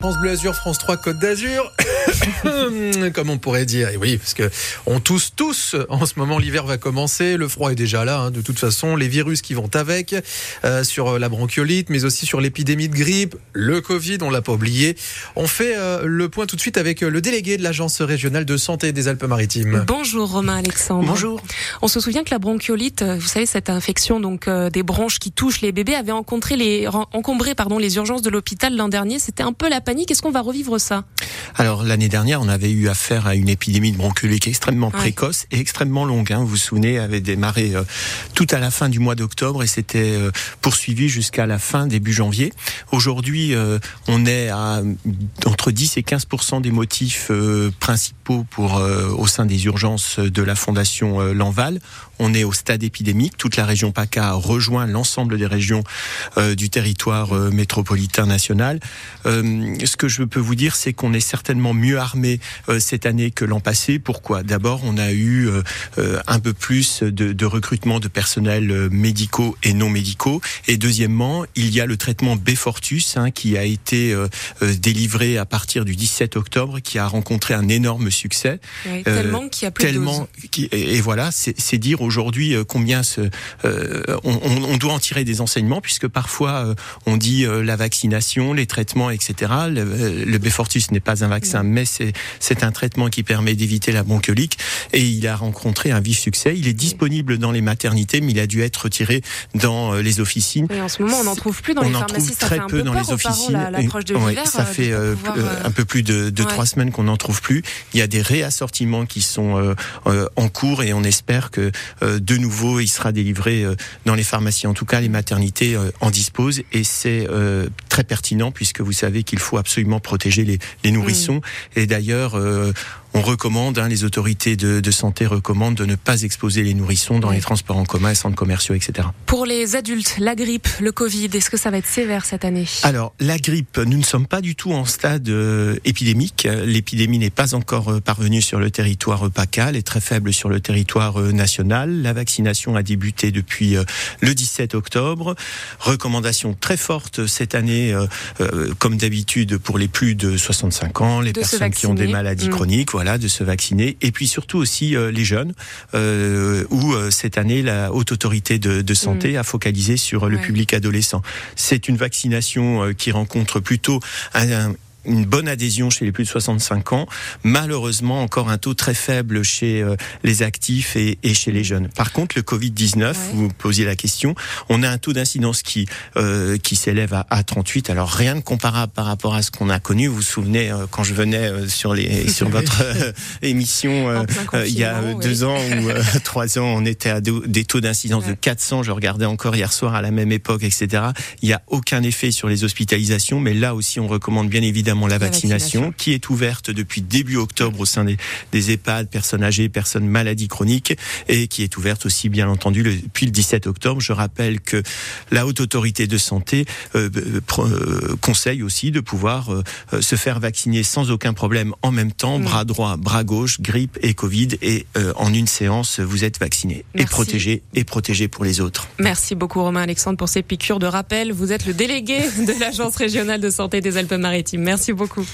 France Bleu Azur, France 3 Côte d'Azur, comme on pourrait dire. Et oui, parce que on tousse tous. En ce moment, l'hiver va commencer. Le froid est déjà là. hein, de toute façon, les virus qui vont avec, euh, sur la bronchiolite, mais aussi sur l'épidémie de grippe, le Covid, on l'a pas oublié. On fait euh, le point tout de suite avec le délégué de l'agence régionale de santé des Alpes-Maritimes. Bonjour Romain Alexandre. Bonjour. On se souvient que la bronchiolite, euh, vous savez cette infection donc euh, des bronches qui touchent les bébés avait encombré les encombré pardon les urgences de l'hôpital l'an dernier. C'était un peu la panique. Est-ce qu'on va revivre ça? Alors l'année dernière, on avait eu affaire à une épidémie de bronchiolite extrêmement Ouais. précoce et extrêmement longue. hein. Vous vous souvenez, avait démarré euh, tout à la fin du mois d'octobre et s'était euh, poursuivi jusqu'à la fin début janvier. Aujourd'hui, euh, on est à euh, entre 10 et 15 des motifs principaux pour au sein des urgences de la fondation Lanval. On est au stade épidémique. Toute la région PACA a rejoint l'ensemble des régions du territoire métropolitain national. Ce que je peux vous dire, c'est qu'on est certainement mieux armé euh, cette année que l'an passé. Pourquoi? D'abord, on a eu euh, euh, un peu plus de, de recrutement de personnels euh, médicaux et non médicaux. Et deuxièmement, il y a le traitement Befortus hein, qui a été euh, euh, délivré à partir du 17 octobre, qui a rencontré un énorme succès. Oui, Euh, Tellement qu'il y a plus de Tellement, et, et voilà, c'est dire aujourd'hui euh, combien ce, euh, on, doit en tirer des enseignements, puisque parfois euh, on dit euh, la vaccination, les traitements, etc. Le, euh, le Befortus n'est pas un vaccin, mais c'est c'est un traitement qui permet d'éviter la bronchiolite, et il a rencontré un vif succès. Il est disponible dans les maternités, mais il a dû être retiré dans euh, les officines. En ce moment, on n'en trouve plus dans on les en pharmacies. trouve ça très fait un peu peu dans les officines. de Ouais, ça fait euh, euh, euh, un peu plus de, de ouais. trois semaines qu'on n'en trouve plus. Il y a des réassortiments qui sont euh, euh, en cours et on espère que de nouveau il sera délivré dans les pharmacies. En tout cas, les maternités en disposent et c'est très pertinent puisque vous savez qu'il faut absolument protéger les, les nourrissons. Et d'ailleurs, euh, on recommande, hein, les autorités de, de santé recommandent de ne pas exposer les nourrissons dans Oui. les transports en commun, centres commerciaux, etc. Pour les adultes, la grippe, le Covid, est-ce que ça va être sévère cette année? Alors, la grippe, nous ne sommes pas du tout en stade euh, épidémique. L'épidémie n'est pas encore euh, parvenue sur le territoire euh, PACA, elle est très faible sur le territoire euh, national. La vaccination a débuté depuis euh, le 17 octobre. Recommandation très forte cette année, comme d'habitude, pour les plus de 65 ans, les De personnes qui ont des maladies Mm. chroniques, voilà, de se vacciner. Et puis surtout aussi euh, les jeunes, euh, où euh, cette année, la Haute Autorité de, de Santé a focalisé sur le Ouais. public adolescent. C'est une vaccination qui rencontre plutôt un- un- une bonne adhésion chez les plus de 65 ans, malheureusement encore un taux très faible chez euh, les actifs et, et chez les jeunes. Par contre, le Covid-19, Ouais. vous posiez la question, on a un taux d'incidence qui euh, qui s'élève à, à 38. Alors rien de comparable par rapport à ce qu'on a connu. Vous vous souvenez euh, quand je venais euh, sur les sur votre euh, émission euh, il y a deux oui. ans ou trois ans, on était à de- des taux d'incidence de Ouais. 400. Je regardais encore hier soir à la même époque, etc. Il n'y a aucun effet sur les hospitalisations, mais là aussi, on recommande bien évidemment la, La vaccination, vaccination. qui est ouverte depuis début octobre au sein des, des EHPAD, personnes âgées, personnes maladies chroniques, et qui est ouverte aussi, bien entendu, le- depuis le 17 octobre. Je rappelle que la Haute Autorité de Santé euh, euh, euh, conseille aussi de pouvoir euh, se faire vacciner sans aucun problème en même temps, Mm. bras droit, bras gauche, grippe et Covid, et en une séance, vous êtes vacciné et protégé, et protégé pour les autres. Merci beaucoup Romain Alexandre pour ces piqûres de rappel. Vous êtes le délégué de l'Agence régionale de santé des Alpes-Maritimes. Merci beaucoup.